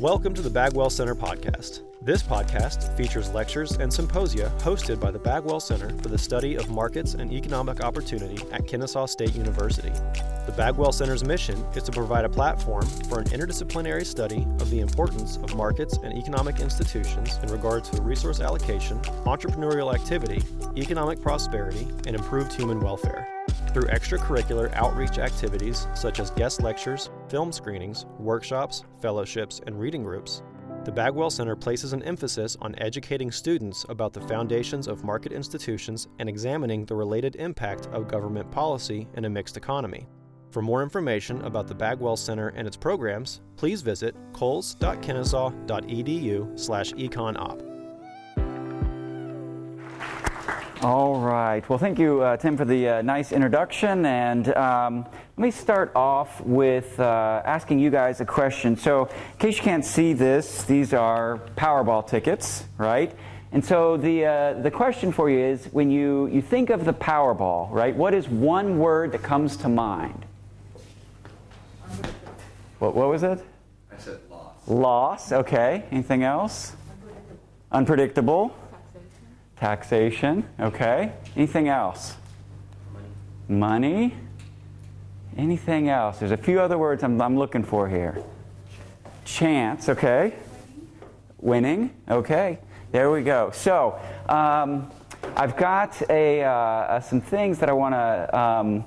Welcome to the Bagwell Center podcast. This podcast features lectures and symposia hosted by the Bagwell Center for the Study of Markets and Economic Opportunity at Kennesaw State University. The Bagwell Center's mission is to provide a platform for an interdisciplinary study of the importance of markets and economic institutions in regard to resource allocation, entrepreneurial activity, economic prosperity, and improved human welfare. Through extracurricular outreach activities such as guest lectures, film screenings, workshops, fellowships, and reading groups, the Bagwell Center places an emphasis on educating students about the foundations of market institutions and examining the related impact of government policy in a mixed economy. For more information about the Bagwell Center and its programs, please visit coles.kennesaw.edu/econop. All right. Well, thank you, uh, Tim, for the uh, nice introduction. And um, let me start off with uh, asking you guys a question. So, in case you can't see this, these are Powerball tickets, right? And so the, uh, the question for you is when you, you think of the Powerball, right, what is one word that comes to mind? What, what was it? I said loss. Loss, okay. Anything else? Unpredictable. Unpredictable. Taxation, okay. Anything else? Money. Money. Anything else? There's a few other words I'm, I'm looking for here. Chance, okay. Winning, okay. There we go. So, um, I've got a, uh, some things that I want to um,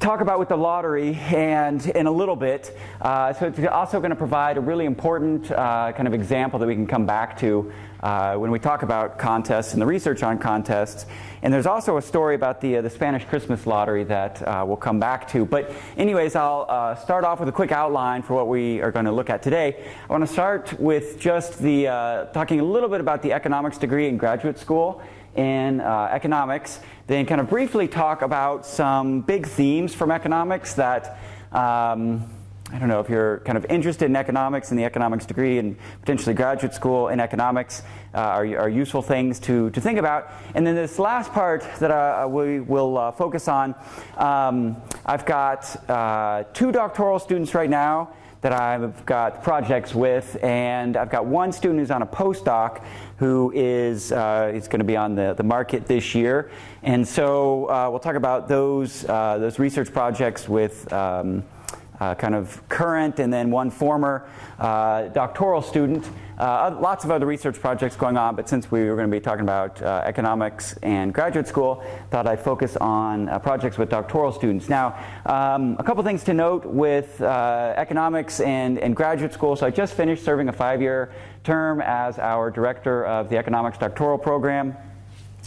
talk about with the lottery and in a little bit. Uh, so it's also going to provide a really important uh, kind of example that we can come back to uh, when we talk about contests and the research on contests. And there's also a story about the, uh, the Spanish Christmas lottery that uh, we'll come back to. But anyways, I'll uh, start off with a quick outline for what we are going to look at today. I want to start with just the talking a little bit about the economics degree in graduate school in uh, economics, then kind of briefly talk about some big themes from economics that um, I don't know if you're kind of interested in economics and the economics degree and potentially graduate school in economics uh, are, are, useful things to, to think about. And then this last part that uh, we will uh, focus on, um, I've got uh, two doctoral students right now that I've got projects with, and I've got one student who's on a postdoc who is uh, is going to be on the, the market this year, and so uh, we'll talk about those uh, those research projects with. Um, uh, kind of current and then one former uh, doctoral student. Uh, lots of other research projects going on, but since we were going to be talking about uh, economics and graduate school, thought I'd focus on uh, projects with doctoral students. Now, um, a couple things to note with uh, economics and, and graduate school. So I just finished serving a five-year term as our director of the economics doctoral program.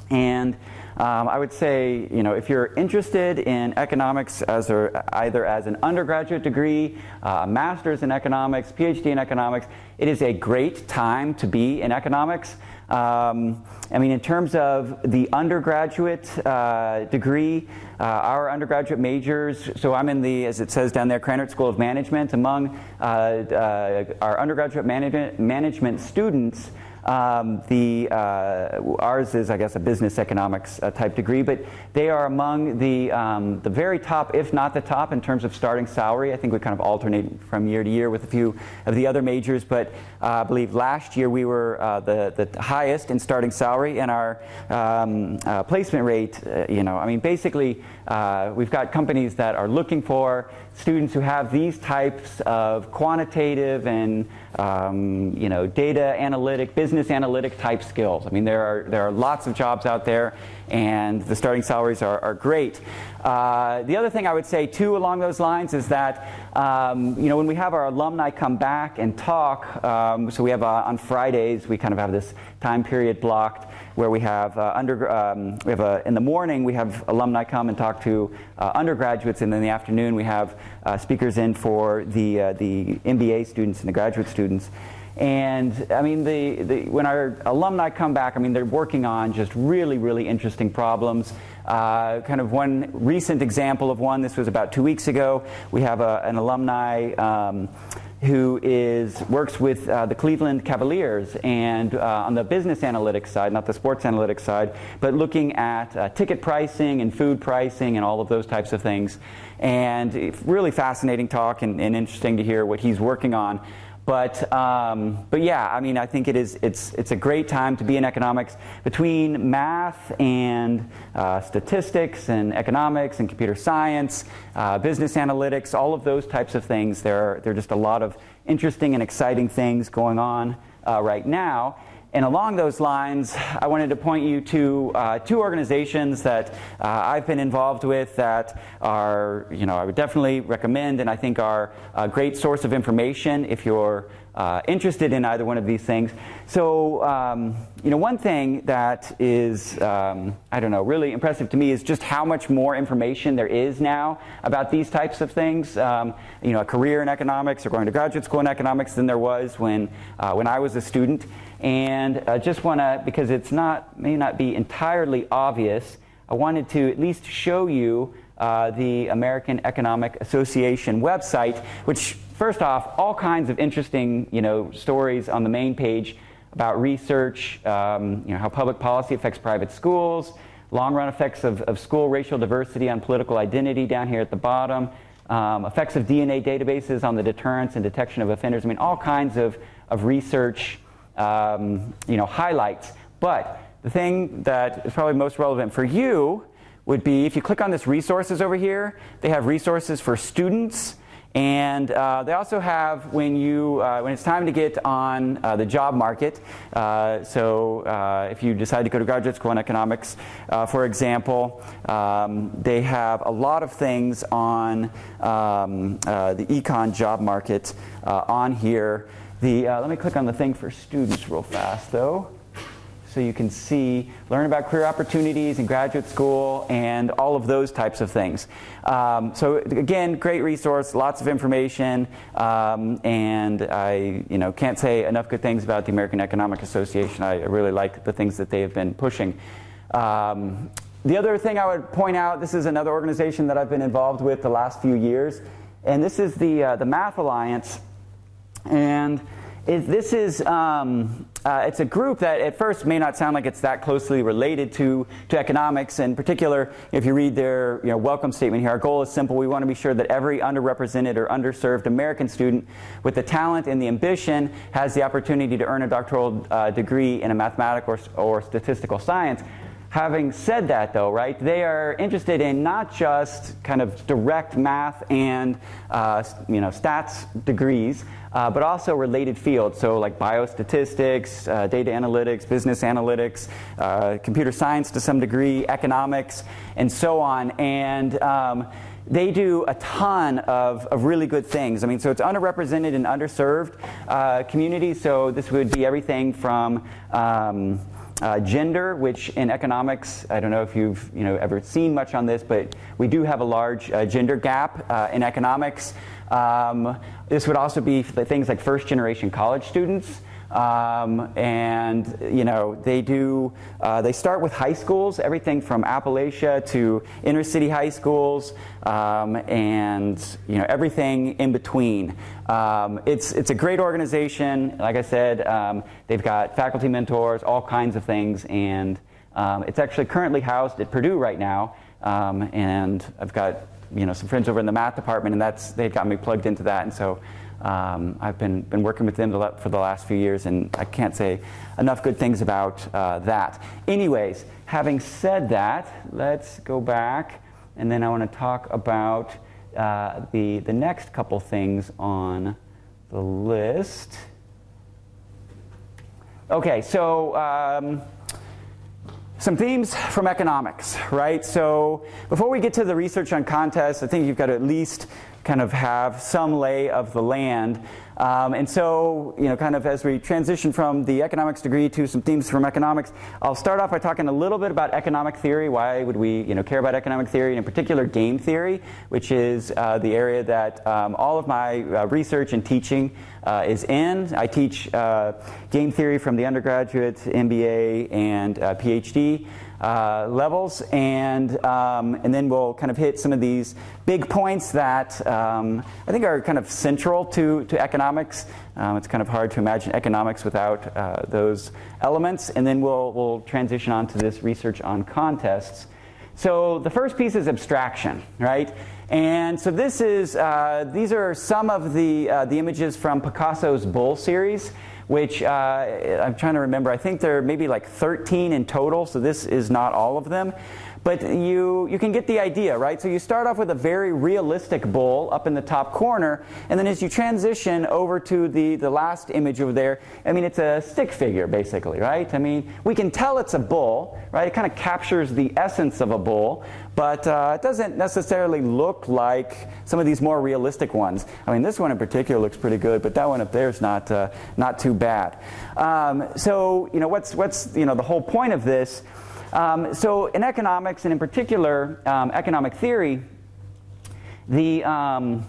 And um, I would say, you know, if you're interested in economics as a, either as an undergraduate degree, uh, a master's in economics, PhD in economics, it is a great time to be in economics. Um, I mean, in terms of the undergraduate uh, degree, uh, our undergraduate majors, so I'm in the, as it says down there, Krannert School of Management. Among uh, uh our undergraduate management, management students, um, the uh, ours is, I guess, a business economics uh, type degree, but they are among the um, the very top, if not the top, in terms of starting salary. I think we kind of alternate from year to year with a few of the other majors, but uh, I believe last year we were the the highest in starting salary, and our um, placement rate. You know, I mean, basically, we've got companies that are looking for students who have these types of quantitative and um, you know data analytic, business analytic type skills. I mean, there are there are lots of jobs out there, and the starting salaries are, are great. Uh, the other thing I would say too along those lines is that um, you know when we have our alumni come back and talk, um, so we have uh, on Fridays we kind of have this time period blocked where we have uh, under, um, we have a, in the morning we have alumni come and talk to uh, undergraduates, and in the afternoon we have uh, speakers in for the uh, the MBA students and the graduate students. And I mean, the, the, when our alumni come back, I mean, they're working on just really, really interesting problems. Uh, kind of one recent example of one, this was about two weeks ago. We have a, an alumni. Um, who is works with uh, the Cleveland Cavaliers and uh, on the business analytics side, not the sports analytics side, but looking at uh, ticket pricing and food pricing and all of those types of things. And really fascinating talk and, and interesting to hear what he's working on. But, um, but yeah, I mean, I think it is, it's, it's a great time to be in economics. Between math and uh, statistics and economics and computer science, uh, business analytics, all of those types of things, there are, there are just a lot of interesting and exciting things going on uh, right now. And along those lines, I wanted to point you to uh, two organizations that uh, I've been involved with that are, you know, I would definitely recommend and I think are a great source of information if you're uh, interested in either one of these things. So, um, you know, one thing that is, um, I don't know, really impressive to me is just how much more information there is now about these types of things. Um, you know, a career in economics or going to graduate school in economics than there was when, uh, when I was a student. And I just want to, because it's not, may not be entirely obvious, I wanted to at least show you uh, the American Economic Association website, which, first off, all kinds of interesting, you know, stories on the main page about research, um, you know, how public policy affects private schools, long-run effects of, of school racial diversity on political identity down here at the bottom, um, effects of DNA databases on the deterrence and detection of offenders. I mean, all kinds of, of research um, you know, highlights. But the thing that is probably most relevant for you would be if you click on this resources over here, they have resources for students. And uh, they also have when you uh, when it's time to get on uh, the job market. Uh, so uh, if you decide to go to graduate school in economics, uh, for example, um, they have a lot of things on um, the econ job market on here. The, let me click on the thing for students real fast, though, so you can see, learn about career opportunities in graduate school and all of those types of things. Um, so again, great resource, lots of information, um, and I you know, can't say enough good things about the American Economic Association. I really like the things that they have been pushing. Um, the other thing I would point out, this is another organization that I've been involved with the last few years, and this is the, uh, the Math Alliance. And it, this is um, uh, it's a group that at first may not sound like it's that closely related to, to economics. In particular, if you read their you know, welcome statement here, our goal is simple. We want to be sure that every underrepresented or underserved American student with the talent and the ambition has the opportunity to earn a doctoral uh, degree in a mathematical or, or statistical science. Having said that, though, right, they are interested in not just kind of direct math and uh, you know stats degrees, uh, but also related fields. So, like biostatistics, uh, data analytics, business analytics, uh, computer science to some degree, economics, and so on. And um, they do a ton of, of really good things. I mean, so it's underrepresented and underserved uh, communities. So this would be everything from um, uh, gender, which in economics, I don't know if you've you know ever seen much on this, but we do have a large uh, gender gap uh, in economics. Um, this would also be things like first generation college students. Um, and you know they do uh, they start with high schools everything from appalachia to inner city high schools um, and you know everything in between. Um, it's it's a great organization. Like i said um, they've got faculty mentors all kinds of things and um, it's actually currently housed at purdue right now. Um, and i've got you know some friends over in the math department and that's they got me plugged into that. And so um, I've been, been working with them for the last few years, and I can't say enough good things about uh, that. Anyways, having said that, let's go back, and then I want to talk about uh, the, the next couple things on the list. Okay, so um, some themes from economics, right? So before we get to the research on contests, I think you've got to at least kind of have some lay of the land. Um, and so, you know, kind of as we transition from the economics degree to some themes from economics, I'll start off by talking a little bit about economic theory. Why would we, you know, care about economic theory, and in particular game theory, which is uh, the area that um, all of my uh, research and teaching uh, is in. I teach uh, game theory from the undergraduate, MBA, and uh, PhD uh, levels, and um, and then we'll kind of hit some of these big points that um, I think are kind of central to to economics. Um, it's kind of hard to imagine economics without uh, those elements, and then we'll we'll transition on to this research on contests. So the first piece is abstraction, right? And so this is, uh, these are some of the, uh, the images from Picasso's Bull series, which uh, I'm trying to remember. I think there are maybe like 13 in total, so this is not all of them. But you, you can get the idea, right? So you start off with a very realistic bull up in the top corner, and then as you transition over to the, the last image over there, I mean, it's a stick figure, basically, right? I mean, we can tell it's a bull, right? It kind of captures the essence of a bull, but uh, it doesn't necessarily look like some of these more realistic ones. I mean, this one in particular looks pretty good, but that one up there is not, uh, not too bad. Um, so, you know, what's, what's, you know, the whole point of this um, so in economics, and in particular um, economic theory, the um,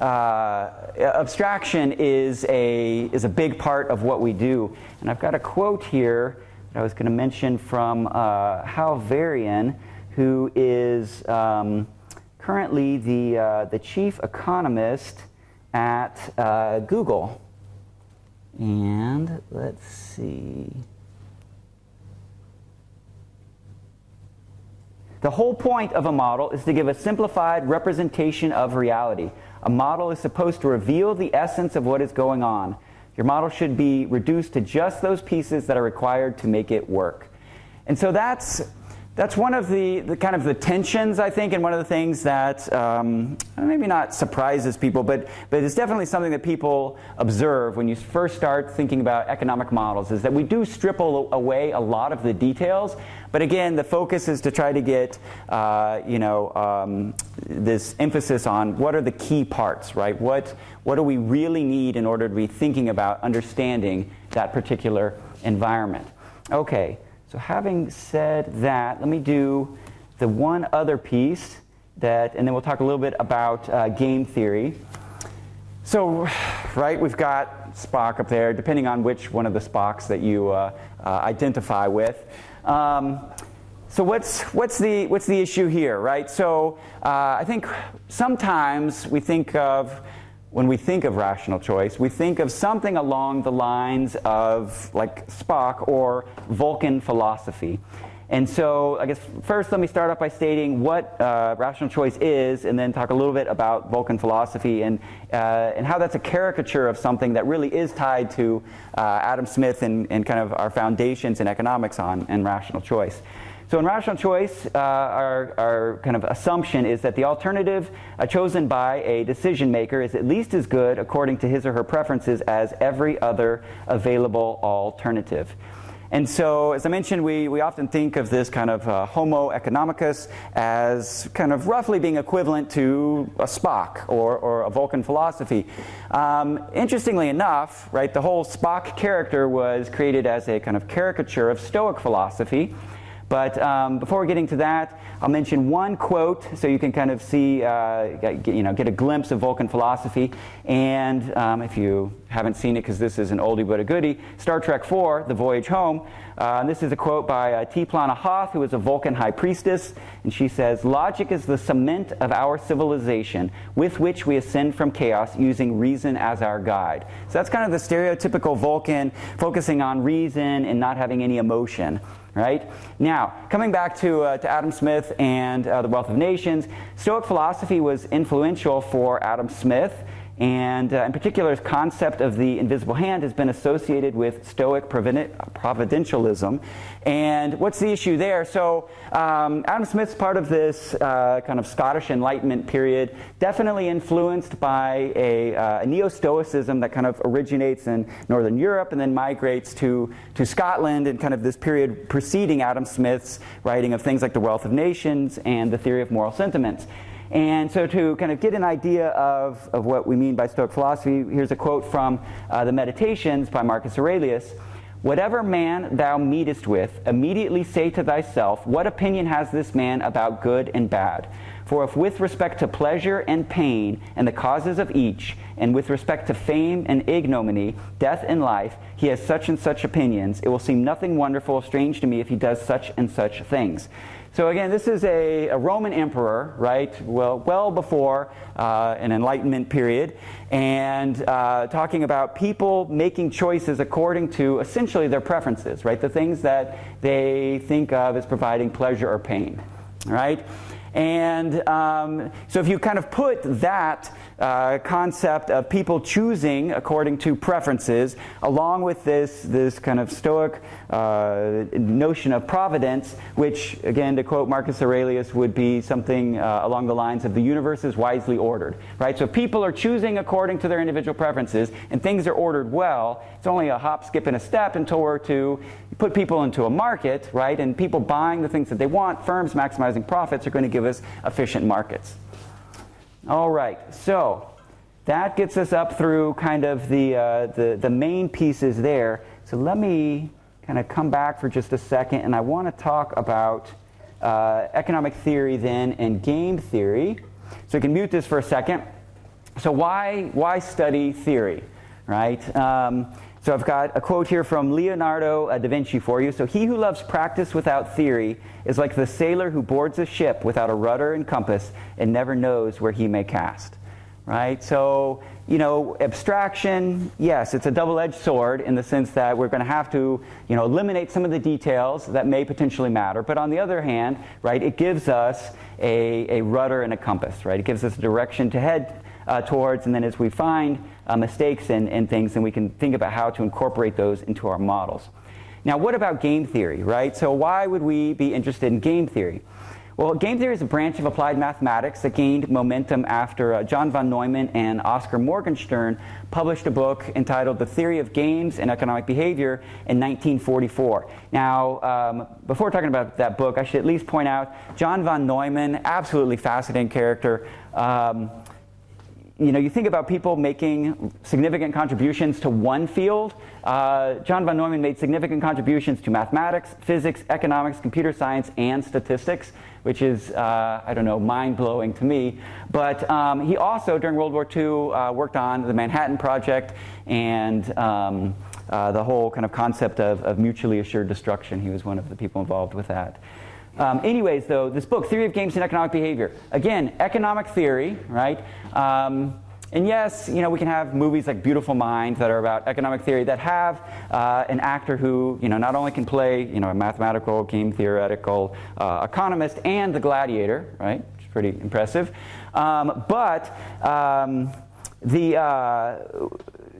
uh, abstraction is a, is a big part of what we do. And I've got a quote here that I was going to mention from uh, Hal Varian, who is um, currently the, uh, the chief economist at uh, Google. And let's see. The whole point of a model is to give a simplified representation of reality. A model is supposed to reveal the essence of what is going on. Your model should be reduced to just those pieces that are required to make it work. And so that's that's one of the, the, kind of the tensions, I think, and one of the things that um, maybe not surprises people, but, but it's definitely something that people observe when you first start thinking about economic models, is that we do strip away a lot of the details, but again, the focus is to try to get, uh, you know, um, this emphasis on what are the key parts, right? What, what do we really need in order to be thinking about understanding that particular environment? Okay. So, having said that, let me do the one other piece that, and then we'll talk a little bit about uh, game theory. So, right, we've got Spock up there, depending on which one of the Spocks that you uh, uh, identify with. Um, so what's, what's, the, what's the issue here, right? So uh, I think sometimes we think of when we think of rational choice, we think of something along the lines of like Spock or Vulcan philosophy. And so, I guess first let me start off by stating what uh, rational choice is, and then talk a little bit about Vulcan philosophy and, uh, and how that's a caricature of something that really is tied to uh, Adam Smith and, and kind of our foundations in economics on and rational choice. So in rational choice, uh, our, our, kind of assumption is that the alternative uh, chosen by a decision maker is at least as good according to his or her preferences as every other available alternative. And so, as I mentioned, we, we often think of this kind of uh, Homo economicus as kind of roughly being equivalent to a Spock or, or a Vulcan philosophy. Um, interestingly enough, right, the whole Spock character was created as a kind of caricature of Stoic philosophy. But um, before getting to that, I'll mention one quote so you can kind of see, uh, you know, get a glimpse of Vulcan philosophy. And um, if you haven't seen it, because this is an oldie but a goodie, Star Trek IV, The Voyage Home. Uh, this is a quote by uh, T'Plana Hath, who is a Vulcan high priestess. And she says, Logic is the cement of our civilization with which we ascend from chaos using reason as our guide. So that's kind of the stereotypical Vulcan, focusing on reason and not having any emotion right? Now, coming back to, uh, to Adam Smith and uh, The Wealth of Nations, Stoic philosophy was influential for Adam Smith. And uh, in particular, his concept of the invisible hand has been associated with Stoic providentialism. And what's the issue there? So, um, Adam Smith's part of this uh, kind of Scottish Enlightenment period, definitely influenced by a, uh, a neo Stoicism that kind of originates in Northern Europe and then migrates to, to Scotland in kind of this period preceding Adam Smith's writing of things like The Wealth of Nations and the Theory of Moral Sentiments. And so, to kind of get an idea of, of what we mean by Stoic philosophy, here's a quote from uh, the Meditations by Marcus Aurelius. Whatever man thou meetest with, immediately say to thyself, What opinion has this man about good and bad? For if with respect to pleasure and pain and the causes of each, and with respect to fame and ignominy, death and life, he has such and such opinions, it will seem nothing wonderful or strange to me if he does such and such things. So again, this is a, a Roman emperor, right? Well, well before uh, an Enlightenment period, and uh, talking about people making choices according to essentially their preferences, right? The things that they think of as providing pleasure or pain. right? And um, so if you kind of put that uh, concept of people choosing according to preferences, along with this, this kind of Stoic uh, notion of providence, which, again, to quote Marcus Aurelius, would be something uh, along the lines of the universe is wisely ordered, right? So people are choosing according to their individual preferences, and things are ordered well. It's only a hop, skip, and a step until we're to put people into a market, right? And people buying the things that they want, firms maximizing profits are going to give us efficient markets. All right, so that gets us up through kind of the, uh, the, the main pieces there. So let me kind of come back for just a second, and I want to talk about uh, economic theory then and game theory. So we can mute this for a second. So why, why study theory, right? Um, so I've got a quote here from Leonardo uh, da Vinci for you. So he who loves practice without theory is like the sailor who boards a ship without a rudder and compass and never knows where he may cast. Right? So, you know, abstraction, yes, it's a double-edged sword in the sense that we're going to have to, you know, eliminate some of the details that may potentially matter. But on the other hand, right, it gives us a, a rudder and a compass, right? It gives us a direction to head uh, towards, and then as we find uh, mistakes and, and things, and we can think about how to incorporate those into our models. Now, what about game theory, right? So, why would we be interested in game theory? Well, game theory is a branch of applied mathematics that gained momentum after uh, John von Neumann and Oscar Morgenstern published a book entitled The Theory of Games and Economic Behavior in 1944. Now, um, before talking about that book, I should at least point out John von Neumann, absolutely fascinating character. Um, you know, you think about people making significant contributions to one field. Uh, John von Neumann made significant contributions to mathematics, physics, economics, computer science, and statistics, which is, uh, I don't know, mind blowing to me. But um, he also, during World War II, uh, worked on the Manhattan Project and um, uh, the whole kind of concept of, of mutually assured destruction. He was one of the people involved with that. Um, anyways, though, this book, Theory of Games and Economic Behavior, again, economic theory, right? Um, and yes, you know, we can have movies like Beautiful Mind that are about economic theory that have uh, an actor who, you know, not only can play, you know, a mathematical, game theoretical uh, economist and the gladiator, right? Which is pretty impressive. Um, but um, the, uh,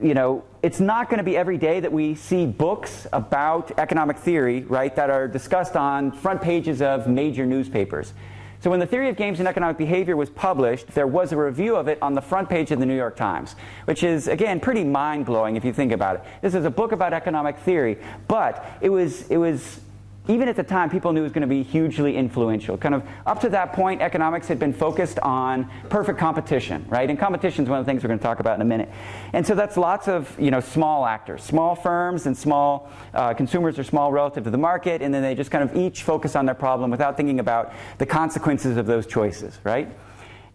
you know, it's not going to be every day that we see books about economic theory, right, that are discussed on front pages of major newspapers. So when the theory of games and economic behavior was published, there was a review of it on the front page of the New York Times, which is, again, pretty mind-blowing if you think about it. This is a book about economic theory, but it was, it was even at the time, people knew it was going to be hugely influential. Kind of up to that point, economics had been focused on perfect competition, right? And competition is one of the things we're going to talk about in a minute. And so that's lots of you know small actors, small firms, and small uh, consumers are small relative to the market, and then they just kind of each focus on their problem without thinking about the consequences of those choices, right?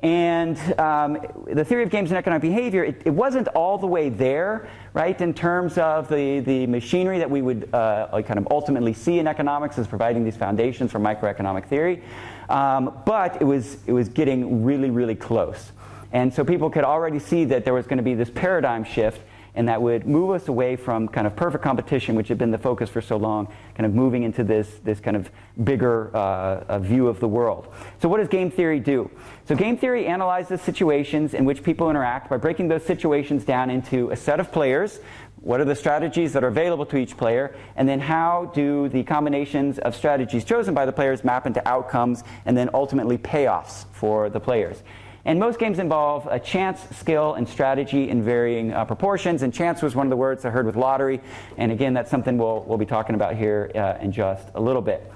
And um, the theory of games and economic behavior, it, it, wasn't all the way there, right, in terms of the, the machinery that we would uh, kind of ultimately see in economics as providing these foundations for microeconomic theory. Um, but it was, it was getting really, really close. And so people could already see that there was going to be this paradigm shift and that would move us away from kind of perfect competition, which had been the focus for so long, kind of moving into this, this kind of bigger uh, view of the world. So, what does game theory do? So, game theory analyzes situations in which people interact by breaking those situations down into a set of players. What are the strategies that are available to each player? And then, how do the combinations of strategies chosen by the players map into outcomes and then ultimately payoffs for the players? And most games involve a chance, skill, and strategy in varying uh, proportions. And chance was one of the words I heard with lottery. And again, that's something we'll, we'll be talking about here uh, in just a little bit.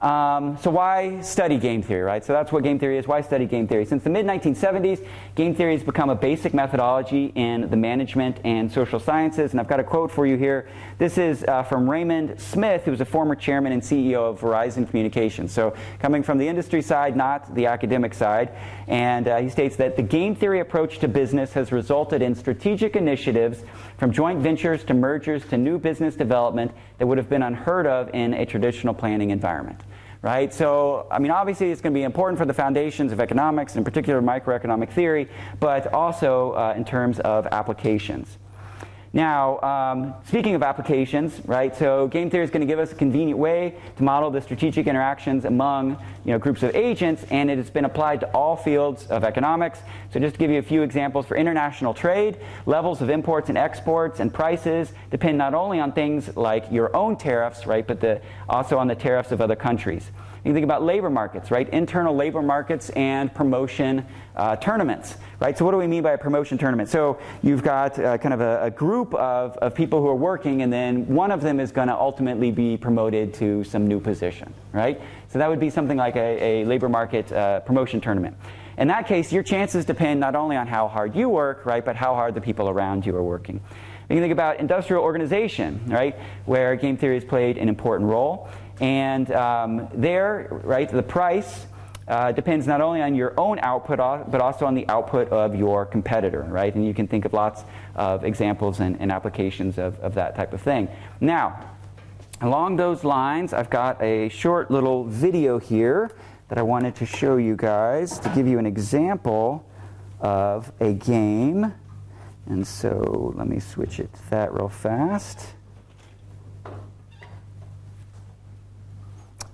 Um, so why study game theory, right? So that's what game theory is. Why study game theory? Since the mid-1970s, game theory has become a basic methodology in the management and social sciences. And I've got a quote for you here. This is uh, from Raymond Smith, who was a former chairman and CEO of Verizon Communications. So coming from the industry side, not the academic side. And uh, he states that the game theory approach to business has resulted in strategic initiatives from joint ventures to mergers to new business development that would have been unheard of in a traditional planning environment right? So, I mean, obviously it's going to be important for the foundations of economics, in particular microeconomic theory, but also uh, in terms of applications. Now, um, speaking of applications, right? So game theory is going to give us a convenient way to model the strategic interactions among you know, groups of agents, and it has been applied to all fields of economics. So just to give you a few examples for international trade, levels of imports and exports and prices depend not only on things like your own tariffs, right, but the, also on the tariffs of other countries. You think about labor markets, right? Internal labor markets and promotion uh, tournaments, right? So, what do we mean by a promotion tournament? So, you've got uh, kind of a, a group of, of people who are working, and then one of them is going to ultimately be promoted to some new position, right? So, that would be something like a, a labor market uh, promotion tournament. In that case, your chances depend not only on how hard you work, right, but how hard the people around you are working. You can think about industrial organization, right, where game theory has played an important role. And um, there, right, the price uh, depends not only on your own output, but also on the output of your competitor, right? And you can think of lots of examples and, and applications of, of that type of thing. Now, along those lines, I've got a short little video here that I wanted to show you guys to give you an example of a game. And so let me switch it to that real fast.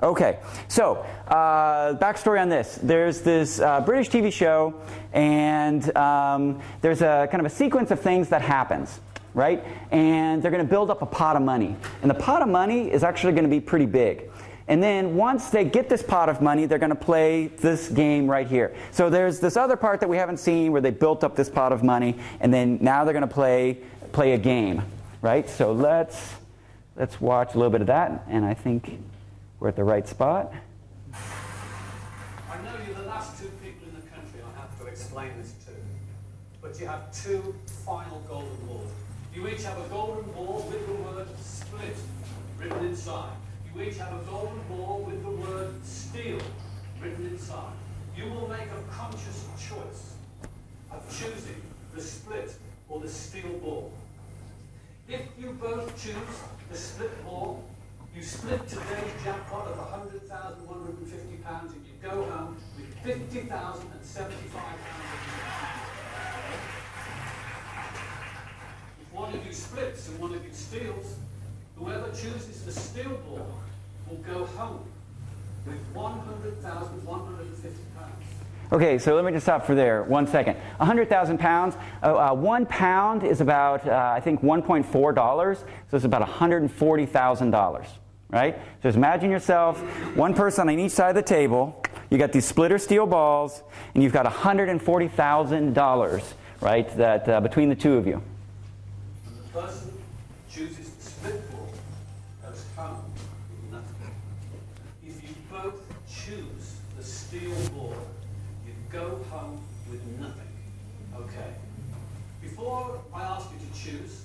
Okay, so uh, backstory on this. There's this uh, British TV show, and um, there's a kind of a sequence of things that happens, right? And they're going to build up a pot of money, and the pot of money is actually going to be pretty big. And then once they get this pot of money, they're going to play this game right here. So there's this other part that we haven't seen where they built up this pot of money, and then now they're going to play play a game, right? So let's let's watch a little bit of that, and I think we're at the right spot. I know you're the last two people in the country I have to explain this to, but you have two final golden balls. You each have a golden ball with the word split written inside. You each have a golden ball with the word steal written inside. You will make a conscious choice of choosing the split or the steal ball. If you both choose the split ball, you split today's jackpot of £100,150 and you go home with £50,075. If one of you splits and one of you steals, whoever chooses the steal ball will go home with £100,150. Okay, so let me just stop for there. One second. 100,000 pounds. Uh, uh, one pound is about, uh, I think, $1.4. So it's about $140,000 right? So just imagine yourself, one person on each side of the table. You got these splitter steal balls, and you've got $140,000, right, that uh, between the two of you. The person chooses the split ball with nothing. If you both choose the steal ball, you go home with nothing. Okay? Before I ask you to choose,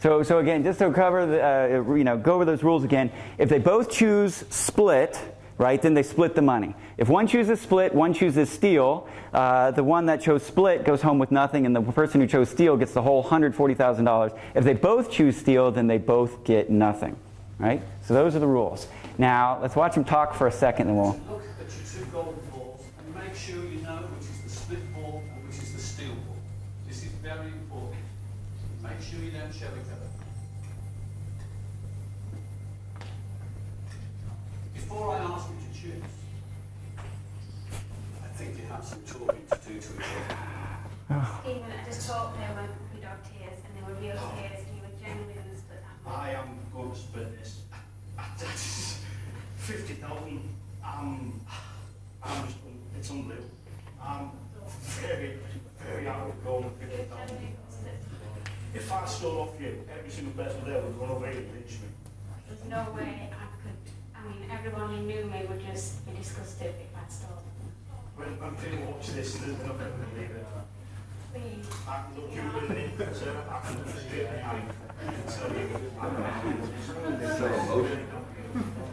so, so again, just to cover, the, uh, you know, go over those rules again. If they both choose split, right, then they split the money. If one chooses split, one chooses steal, uh, the one that chose split goes home with nothing, and the person who chose steal gets the whole $140,000. If they both choose steal, then they both get nothing, right? So those are the rules. Now, let's watch them talk for a second, and we'll. Look at your two golden balls and make sure you know which is the split ball and which is the steal ball. This is very important. Make sure you don't show each other. Before I ask you to choose, I think you have some talking to do to each other. Stephen, I just thought there were puppy dog tears and they were real tears and you were genuinely going to split that. I am going to split this. That's 50,000. Um, I'm just, it's unreal. I'm very, very happy with going with 50,000. If I stole off you, every single person there would run away and lynch me. There's no way I could, I mean, everyone who knew me would just be disgusted if I stole. When, when people watch this, they're not going to believe it. Please. I can look you in the eye, sir. I can look you in the eye. and tell you, I'm so emotional.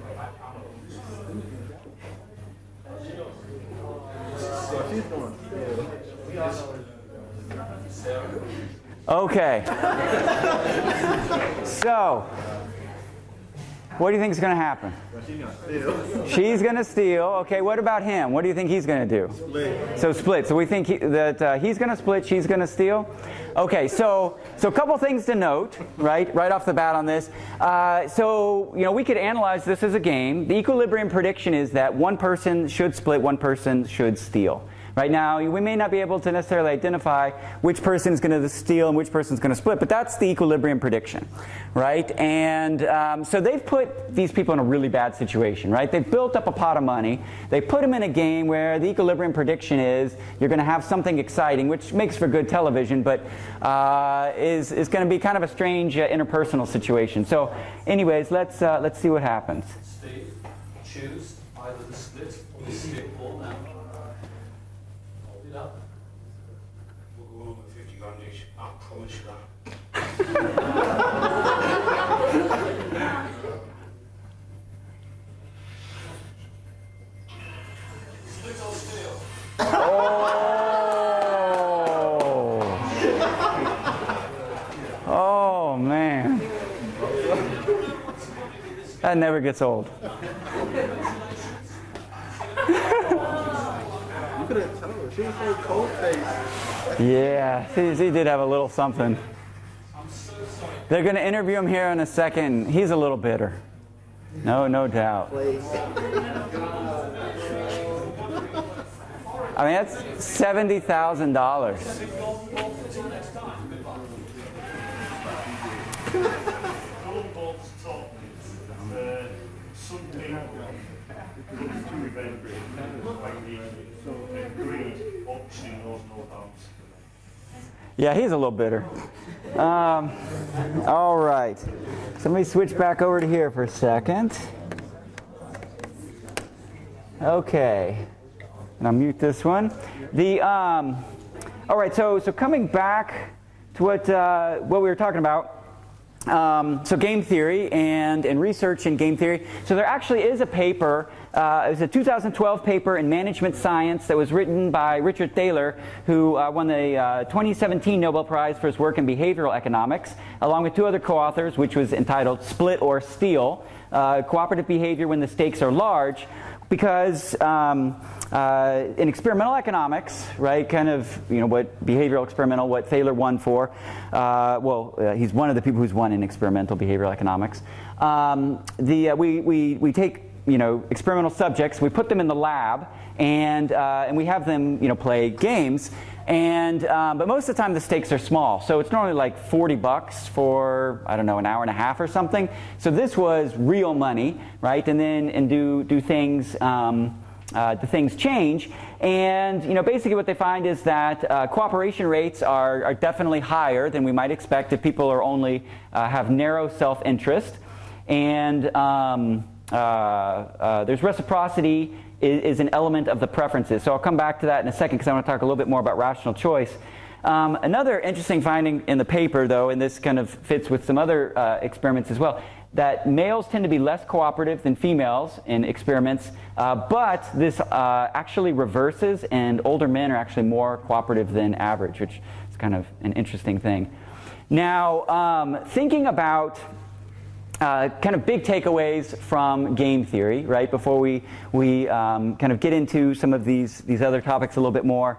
Okay. so, What do you think is going to happen? She's going to steal. Okay, what about him? What do you think he's going to do? Split. So split. So we think he, that uh, he's going to split, she's going to steal. Okay, so so a couple things to note, right, right off the bat on this. Uh, so you know we could analyze this as a game. The equilibrium prediction is that one person should split, one person should steal. Right now, we may not be able to necessarily identify which person is going to steal and which person is going to split, but that's the equilibrium prediction, right? And um, so they've put these people in a really bad situation, right? They've built up a pot of money. They put them in a game where the equilibrium prediction is you're going to have something exciting, which makes for good television, but uh, is, is going to be kind of a strange uh, interpersonal situation. So, anyways, let's, uh, let's see what happens. Choose either the split or the stick ball now. Hold it up. We'll go on with 50 grand each. I promise you that. Split or steal? Oh. Oh, man. That never gets old. You couldn't tell. She was so cold faced. Yeah, he, he did have a little something. They're going to interview him here in a second. He's a little bitter. No, no doubt. I mean, that's $70,000. Golden balls top. Uh, some people look too event like the agreed boxing knows no bounds. Yeah, he's a little bitter. Um, all right. So let me switch back over to here for a second. Okay. And I'll mute this one. The um, all right. So so coming back to what uh, what we were talking about. Um, so game theory and, and research in game theory. So there actually is a paper. Uh, it was a 2012 paper in management science that was written by Richard Thaler, who uh, won the uh, 2017 Nobel Prize for his work in behavioral economics, along with two other co-authors, which was entitled "Split or Steal: uh, Cooperative Behavior When the Stakes Are Large." Because um, uh, in experimental economics, right, kind of, you know, what behavioral experimental, what Thaler won for, uh, well, uh, he's one of the people who's won in experimental behavioral economics. Um, the, uh, we, we, we take, you know, experimental subjects, we put them in the lab, and, uh, and we have them, you know, play games. And, um, but most of the time the stakes are small. So it's normally like 40 bucks for, I don't know, an hour and a half or something. So this was real money, right? And then, and do, do things, um, uh, the things change. And you know, basically, what they find is that uh, cooperation rates are, are definitely higher than we might expect if people are only uh, have narrow self-interest. And um, uh, uh, there's reciprocity is, is, an element of the preferences. So I'll come back to that in a second because I want to talk a little bit more about rational choice. Um, another interesting finding in the paper, though, and this kind of fits with some other uh, experiments as well, that males tend to be less cooperative than females in experiments, uh, but this uh, actually reverses, and older men are actually more cooperative than average, which is kind of an interesting thing. Now, um, thinking about uh, kind of big takeaways from game theory, right? Before we we um, kind of get into some of these these other topics a little bit more.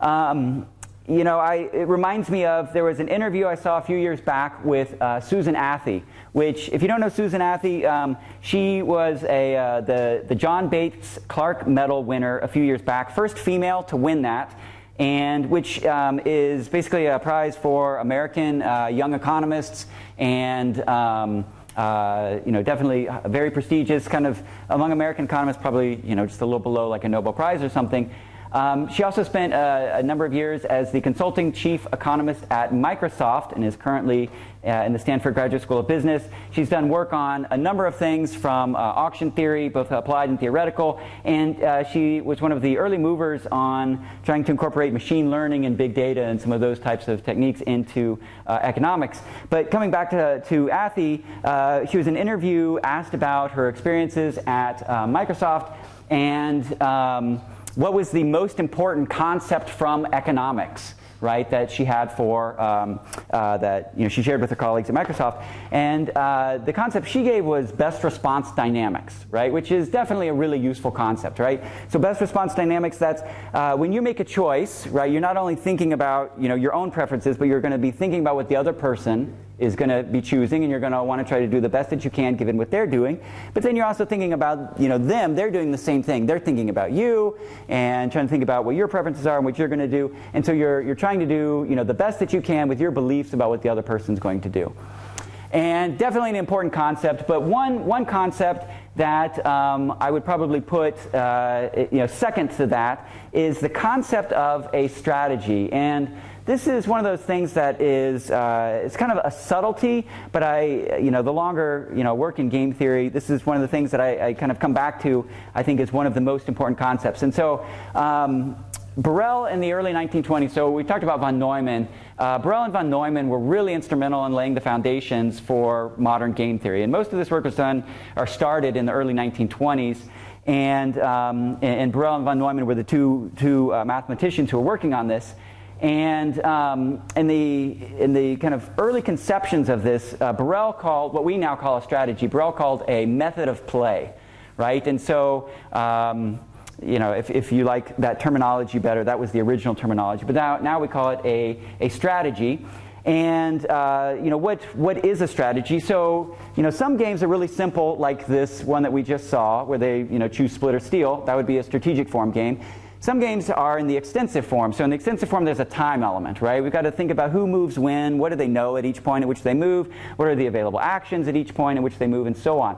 Um, you know, I, it reminds me of there was an interview I saw a few years back with uh, Susan Athey, which, if you don't know Susan Athey, um, she was a, uh, the, the John Bates Clark Medal winner a few years back, first female to win that, and which um, is basically a prize for American uh, young economists and. Um, uh, you know, definitely very prestigious, kind of among American economists, probably you know just a little below like a Nobel Prize or something. Um, she also spent a, a, number of years as the consulting chief economist at Microsoft and is currently uh, in the Stanford Graduate School of Business. She's done work on a number of things from uh, auction theory, both applied and theoretical, and uh, she was one of the early movers on trying to incorporate machine learning and big data and some of those types of techniques into uh, economics. But coming back to, to Athey, uh, she was in an interview asked about her experiences at uh, Microsoft and um, what was the most important concept from economics? right, that she had for um, uh, that you know she shared with her colleagues at Microsoft, and uh, the concept she gave was best response dynamics, right, which is definitely a really useful concept, right. So best response dynamics, that's uh, when you make a choice, right, you're not only thinking about you know your own preferences, but you're going to be thinking about what the other person is going to be choosing and you're going to want to try to do the best that you can given what they're doing. But then you're also thinking about you know them. They're doing the same thing. They're thinking about you and trying to think about what your preferences are and what you're going to do. And so you're, you're trying to do you know the best that you can with your beliefs about what the other person's going to do. And definitely an important concept but one, one concept that um, I would probably put uh, you know, second to that is the concept of a strategy. And this is one of those things that is uh, it's kind of a subtlety, but I you know the longer you know work in game theory, this is one of the things that I, I kind of come back to. I think is one of the most important concepts. And so. Um, Borel in the early 1920s, so we talked about von Neumann. Uh, Borel and von Neumann were really instrumental in laying the foundations for modern game theory. And most of this work was done or started in the early 1920s. And, um, and Borel and von Neumann were the two, two uh, mathematicians who were working on this. And um, in, the, in the kind of early conceptions of this, uh, Borel called what we now call a strategy, Borel called a method of play, right? And so, um, you know, if, if you like that terminology better, that was the original terminology. But now, now we call it a, a strategy. And uh, you know what, what is a strategy? So you know some games are really simple, like this one that we just saw, where they you know choose split or steal. That would be a strategic form game. Some games are in the extensive form. So in the extensive form, there's a time element, right? We've got to think about who moves when, what do they know at each point at which they move, what are the available actions at each point at which they move, and so on.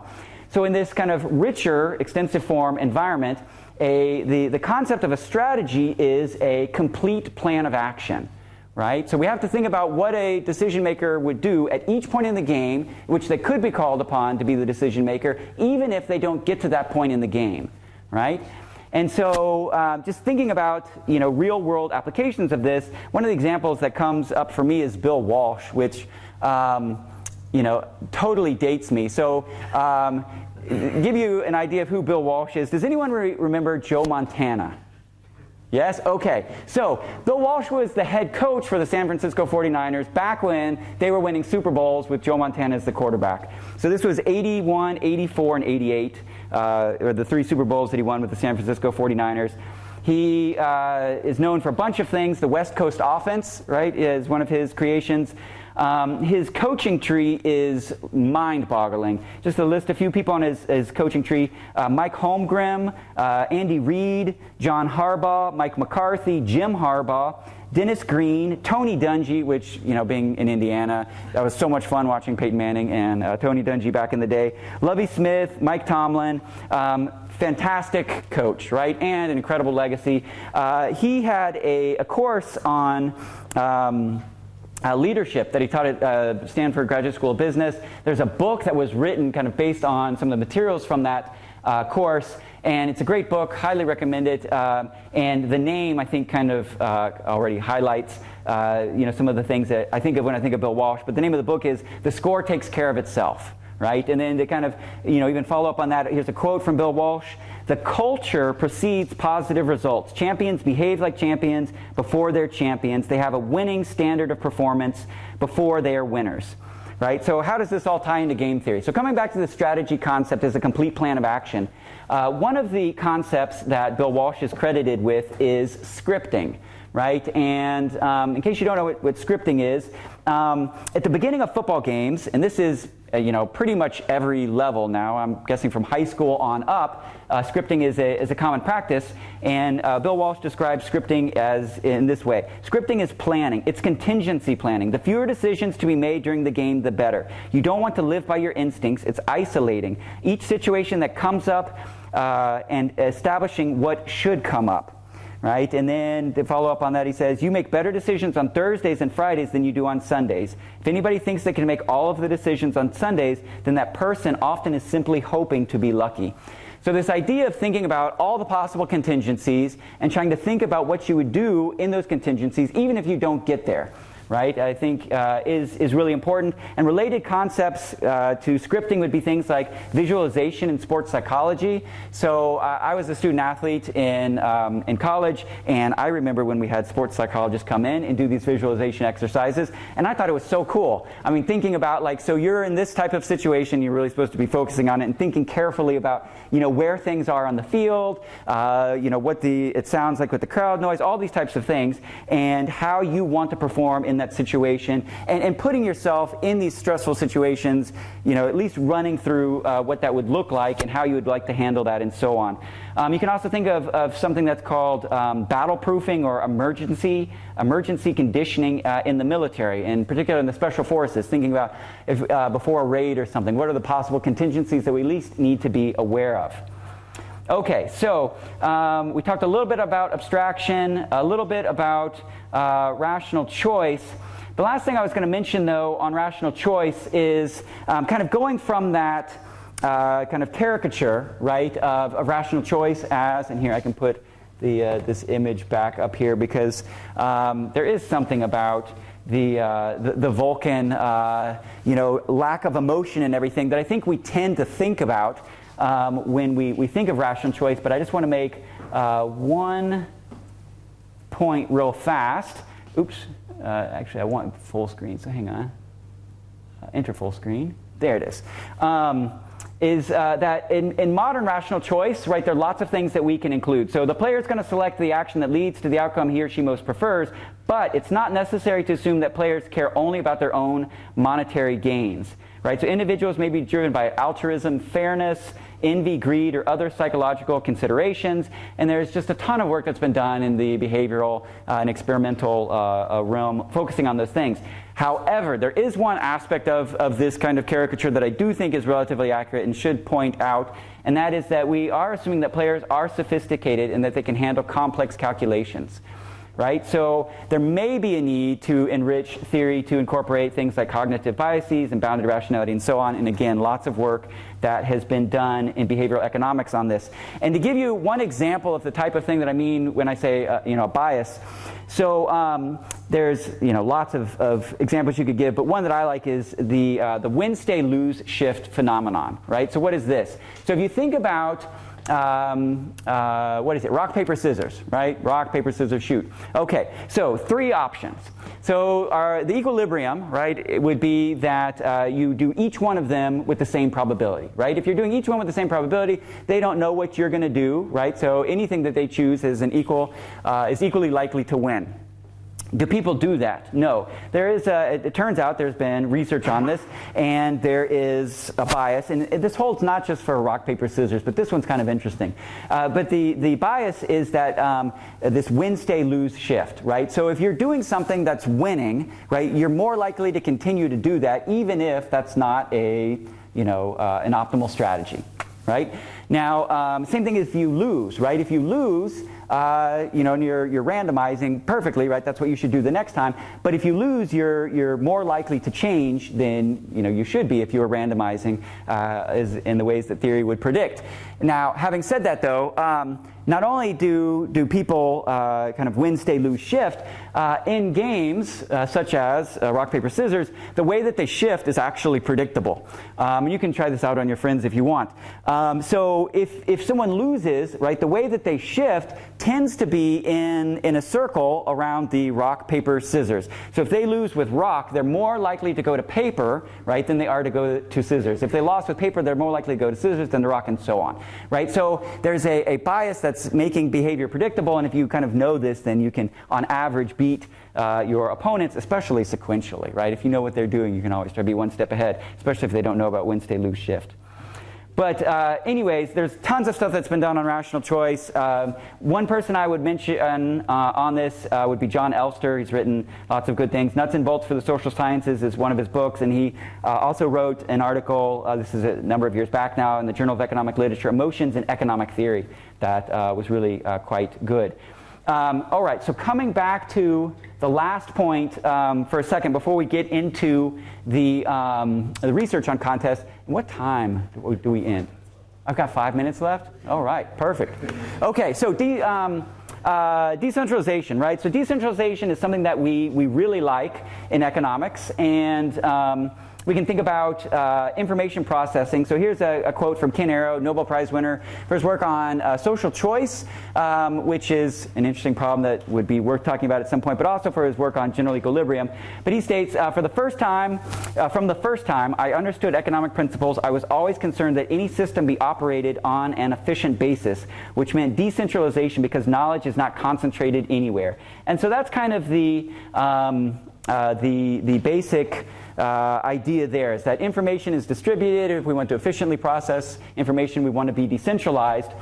So in this kind of richer extensive form environment, a, the, the concept of a strategy is a complete plan of action right? So we have to think about what a decision maker would do at each point in the game, which they could be called upon to be the decision maker, even if they don't get to that point in the game, right? And so, uh, just thinking about you know real world applications of this, one of the examples that comes up for me is Bill Walsh, which um, you know totally dates me. So, um, give you an idea of who Bill Walsh is. Does anyone re- remember Joe Montana? Yes? Okay. So, Bill Walsh was the head coach for the San Francisco 49ers back when they were winning Super Bowls with Joe Montana as the quarterback. So, this was 81, 84, and 88 uh, or the three Super Bowls that he won with the San Francisco 49ers. He uh, is known for a bunch of things. The West Coast offense, right, is one of his creations. Um, his coaching tree is mind boggling. Just to list a few people on his, his coaching tree uh, Mike Holmgren, uh, Andy Reid, John Harbaugh, Mike McCarthy, Jim Harbaugh, Dennis Green, Tony Dungy, which, you know, being in Indiana, that was so much fun watching Peyton Manning and uh, Tony Dungy back in the day. Lovie Smith, Mike Tomlin, um, fantastic coach, right? And an incredible legacy. Uh, he had a, a course on. Um, uh, leadership that he taught at uh, Stanford Graduate School of Business. There's a book that was written kind of based on some of the materials from that uh, course. And it's a great book, highly recommend it. Uh, and the name, I think, kind of uh, already highlights uh, you know, some of the things that I think of when I think of Bill Walsh. But the name of the book is The Score Takes Care of Itself, right? And then to kind of, you know, even follow up on that, here's a quote from Bill Walsh. The culture precedes positive results. Champions behave like champions before they're champions. They have a winning standard of performance before they are winners right? So how does this all tie into game theory? So coming back to the strategy concept as a complete plan of action, uh, one of the concepts that Bill Walsh is credited with is scripting, right? And um, in case you don't know what, what scripting is, um, at the beginning of football games, and this is you know pretty much every level now. I'm guessing from high school on up, uh, scripting is a, is a common practice. And uh, Bill Walsh describes scripting as in this way: scripting is planning. It's contingency planning. The fewer decisions to be made during the game, the better. You don't want to live by your instincts. It's isolating each situation that comes up uh, and establishing what should come up right? And then to follow up on that, he says, You make better decisions on Thursdays and Fridays than you do on Sundays. If anybody thinks they can make all of the decisions on Sundays, then that person often is simply hoping to be lucky. So, this idea of thinking about all the possible contingencies and trying to think about what you would do in those contingencies, even if you don't get there right? I think uh, is, is really important. And related concepts uh, to scripting would be things like visualization and sports psychology. So uh, I was a student athlete in, um, in college, and I remember when we had sports psychologists come in and do these visualization exercises, and I thought it was so cool. I mean, thinking about like, so you're in this type of situation, you're really supposed to be focusing on it and thinking carefully about, you know, where things are on the field, uh, you know, what the, it sounds like with the crowd noise, all these types of things, and how you want to perform in that situation and, and putting yourself in these stressful situations, you know, at least running through uh, what that would look like and how you would like to handle that and so on. Um, you can also think of, of something that's called um, battle proofing or emergency emergency conditioning uh, in the military, in particular in the special forces, thinking about if, uh, before a raid or something, what are the possible contingencies that we least need to be aware of. Okay, so um, we talked a little bit about abstraction, a little bit about uh, rational choice. The last thing I was going to mention, though, on rational choice is um, kind of going from that uh, kind of caricature, right, of, of, rational choice as, and here I can put the, uh, this image back up here because um, there is something about the, uh, the, the, Vulcan, uh, you know, lack of emotion and everything that I think we tend to think about um, when we, we think of rational choice, but I just want to make uh, one point real fast. Oops, uh, actually, I want full screen, so hang on. Uh, enter full screen. There it is. Um, is uh, that in, in, modern rational choice, right, there are lots of things that we can include. So the player is going to select the action that leads to the outcome he or she most prefers, but it's not necessary to assume that players care only about their own monetary gains. Right? So individuals may be driven by altruism, fairness, envy, greed, or other psychological considerations. And there's just a ton of work that's been done in the behavioral uh, and experimental uh, uh, realm focusing on those things. However, there is one aspect of, of this kind of caricature that I do think is relatively accurate and should point out, and that is that we are assuming that players are sophisticated and that they can handle complex calculations right? So there may be a need to enrich theory to incorporate things like cognitive biases and bounded rationality and so on. And again, lots of work that has been done in behavioral economics on this. And to give you one example of the type of thing that I mean when I say, uh, you know, bias, so um, there's, you know, lots of, of, examples you could give, but one that I like is the, uh, the win, stay, lose, shift phenomenon, right? So what is this? So if you think about um, uh, what is it? Rock, paper, scissors, right? Rock, paper, scissors, shoot. Okay, so three options. So our, the equilibrium, right, it would be that uh, you do each one of them with the same probability, right? If you're doing each one with the same probability, they don't know what you're going to do, right? So anything that they choose is an equal uh, is equally likely to win. Do people do that? No. There is a, it turns out there's been research on this, and there is a bias. And this holds not just for rock, paper, scissors, but this one's kind of interesting. Uh, but the, the bias is that um, this win, stay, lose shift, right? So if you're doing something that's winning, right, you're more likely to continue to do that, even if that's not a, you know, uh, an optimal strategy, right? Now, um, same thing if you lose, right? If you lose, uh, you know, and you're, you're randomizing perfectly, right? That's what you should do the next time. But if you lose, you're, you're more likely to change than, you know, you should be if you were randomizing uh, in the ways that theory would predict. Now, having said that, though, um, not only do, do people uh, kind of win, stay, lose, shift, uh, in games uh, such as uh, rock, paper, scissors, the way that they shift is actually predictable. Um, you can try this out on your friends if you want. Um, so if, if someone loses, right, the way that they shift tends to be in, in a circle around the rock, paper, scissors. So if they lose with rock, they're more likely to go to paper, right, than they are to go to scissors. If they lost with paper, they're more likely to go to scissors than to rock and so on, right? So there's a, a bias that's making behavior predictable. And if you kind of know this, then you can, on average, beat uh, your opponents, especially sequentially, right? If you know what they're doing, you can always try to be one step ahead, especially if they don't know about win, stay, lose, shift. But uh, anyways, there's tons of stuff that's been done on rational choice. Um, one person I would mention uh, on this uh, would be Jon Elster. He's written lots of good things. Nuts and Bolts for the Social Sciences is one of his books, and he uh, also wrote an article, uh, this is a number of years back now, in the Journal of Economic Literature, Emotions in Economic Theory, that uh, was really quite good. Um, all right, so coming back to the last point um, for a second before we get into the, um, the research on contests. What time do we end? I've got five minutes left. All right, perfect. Okay, so de- um, uh, decentralization, right? So decentralization is something that we, we really like in economics, and um, we can think about uh, information processing. So here's a, a, quote from Ken Arrow, Nobel Prize winner, for his work on uh, social choice, um, which is an interesting problem that would be worth talking about at some point, but also for his work on general equilibrium. But he states, uh, for the first time, uh, from the first time I understood economic principles, I was always concerned that any system be operated on an efficient basis, which meant decentralization because knowledge is not concentrated anywhere. And so that's kind of the, um, uh, the, the basic uh, idea there is that information is distributed. If we want to efficiently process information, we want to be decentralized.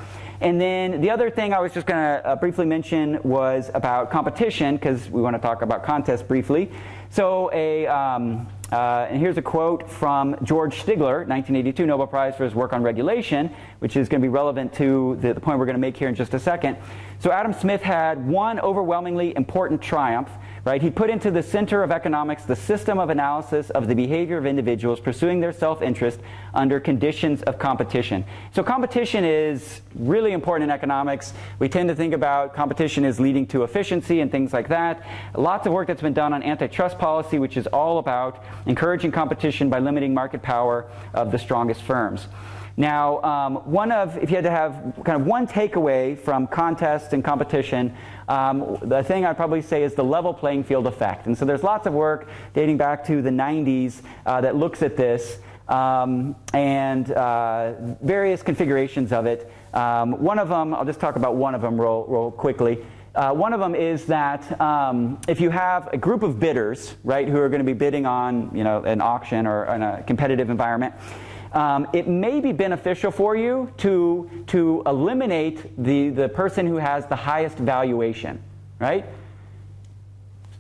And then the other thing I was just going to uh, briefly mention was about competition, because we want to talk about contests briefly. So, a, um, uh, and here's a quote from George Stigler, 1982 Nobel Prize for his work on regulation, which is going to be relevant to the, the point we're going to make here in just a second. So, Adam Smith had one overwhelmingly important triumph right? He put into the center of economics the system of analysis of the behavior of individuals pursuing their self-interest under conditions of competition. So competition is really important in economics. We tend to think about competition as leading to efficiency and things like that. Lots of work that's been done on antitrust policy, which is all about encouraging competition by limiting market power of the strongest firms. Now, um, one of, if you had to have kind of one takeaway from contests and competition, um, the thing I'd probably say is the level playing field effect. And so there's lots of work dating back to the 90s uh, that looks at this um, and uh, various configurations of it. Um, one of them, I'll just talk about one of them real, real quickly. Uh, one of them is that um, if you have a group of bidders, right, who are going to be bidding on, you know, an auction or in a competitive environment, um, it may be beneficial for you to, to eliminate the, the person who has the highest valuation, right?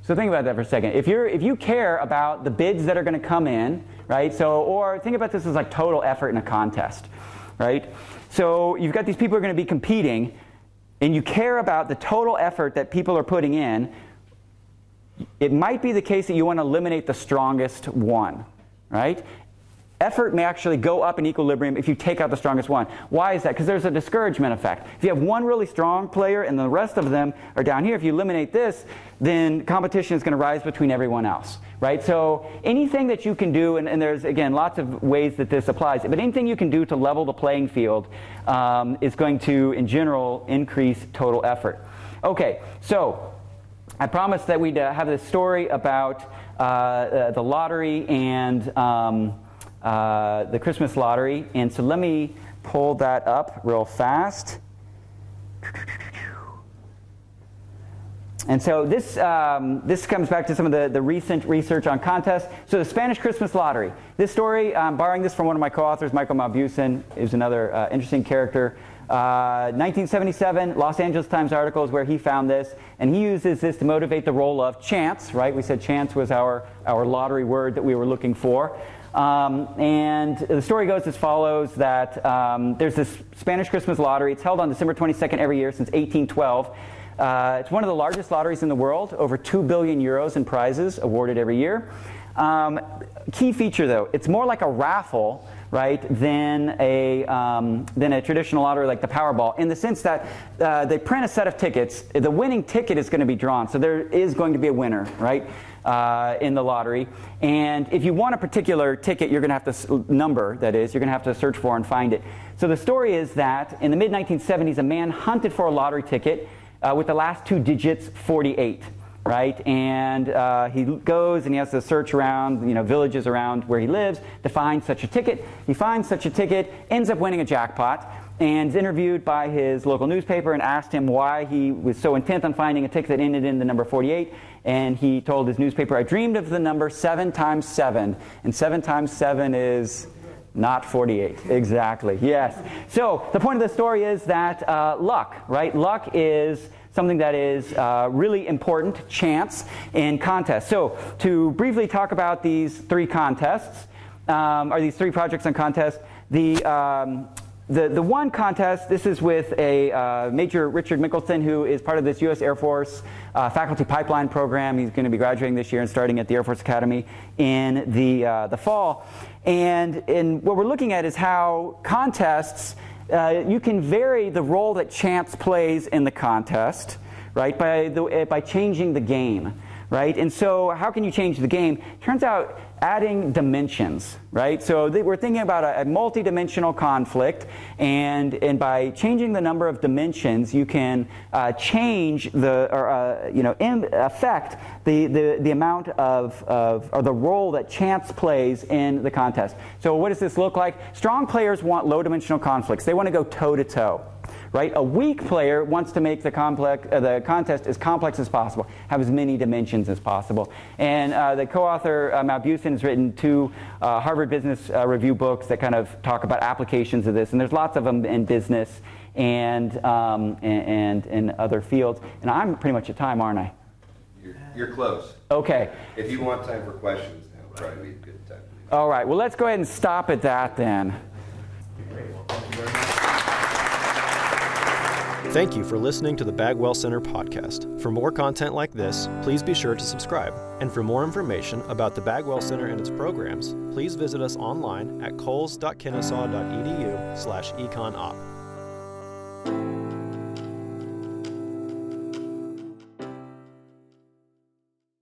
So think about that for a second. If, you're, if you care about the bids that are going to come in, right? So, or think about this as like total effort in a contest, right? So you've got these people who are going to be competing, and you care about the total effort that people are putting in. It might be the case that you want to eliminate the strongest one, right? Effort may actually go up in equilibrium if you take out the strongest one. Why is that? Because there's a discouragement effect. If you have one really strong player and the rest of them are down here, if you eliminate this, then competition is going to rise between everyone else, right? So anything that you can do, and, and there's, again, lots of ways that this applies, but anything you can do to level the playing field um, is going to, in general, increase total effort. Okay, so I promised that we'd uh, have this story about uh, uh, the lottery and um, uh, the Christmas lottery. And so let me pull that up real fast. And so this, um, this comes back to some of the, the recent research on contests. So the Spanish Christmas lottery. This story, um, borrowing this from one of my co-authors, Michael Mauboussin, is another uh, interesting character. Uh, 1977 Los Angeles Times article is where he found this, and he uses this to motivate the role of chance, right? We said chance was our, our lottery word that we were looking for. Um, and the story goes as follows that um, there's this Spanish Christmas lottery. It's held on December 22nd every year since 1812. Uh, it's one of the largest lotteries in the world, over 2 billion euros in prizes awarded every year. Um, key feature though, it's more like a raffle right, than a, um, than a traditional lottery like the Powerball in the sense that uh, they print a set of tickets. The winning ticket is going to be drawn, so there is going to be a winner, right? Uh, in the lottery. And if you want a particular ticket, you're going to have to, number that is, you're going to have to search for and find it. So the story is that in the mid 1970s, a man hunted for a lottery ticket uh, with the last two digits 48 right? And uh, he goes and he has to search around, you know, villages around where he lives to find such a ticket. He finds such a ticket, ends up winning a jackpot, and is interviewed by his local newspaper and asked him why he was so intent on finding a ticket that ended in the number 48. And he told his newspaper, I dreamed of the number 7 times 7. And 7 times 7 is not 48. Exactly. Yes. So the point of the story is that uh, luck, right? Luck is something that is uh, really important, chance, in contests. So to briefly talk about these three contests, um, or these three projects on contests, the, um, the, the one contest, this is with a uh, Major Richard Mickelson, who is part of this U.S. Air Force uh, faculty pipeline program. He's going to be graduating this year and starting at the Air Force Academy in the, uh, the fall. And, and what we're looking at is how contests uh, you can vary the role that chance plays in the contest, right? By, the, by changing the game, right? And so, how can you change the game? Turns out adding dimensions, right? So we're thinking about a, a multi-dimensional conflict, and, and by changing the number of dimensions, you can uh, change the, or, uh, you know, affect the, the, the amount of, of, or the role that chance plays in the contest. So what does this look like? Strong players want low-dimensional conflicts. They want to go toe-to-toe right? A weak player wants to make the, complex, uh, the contest as complex as possible, have as many dimensions as possible. And uh, the co-author, uh, Mauboussin, has written two uh, Harvard Business uh, Review books that kind of talk about applications of this, and there's lots of them in business and, um, and, and in other fields. And I'm pretty much at time, aren't I? You're, you're close. Okay. If you want time for questions, now probably be a good time. All right. Well, let's go ahead and stop at that then. Thank you for listening to the Bagwell Center podcast. For more content like this, please be sure to subscribe. And for more information about the Bagwell Center and its programs, please visit us online at coles.kennesaw.edu slash econop.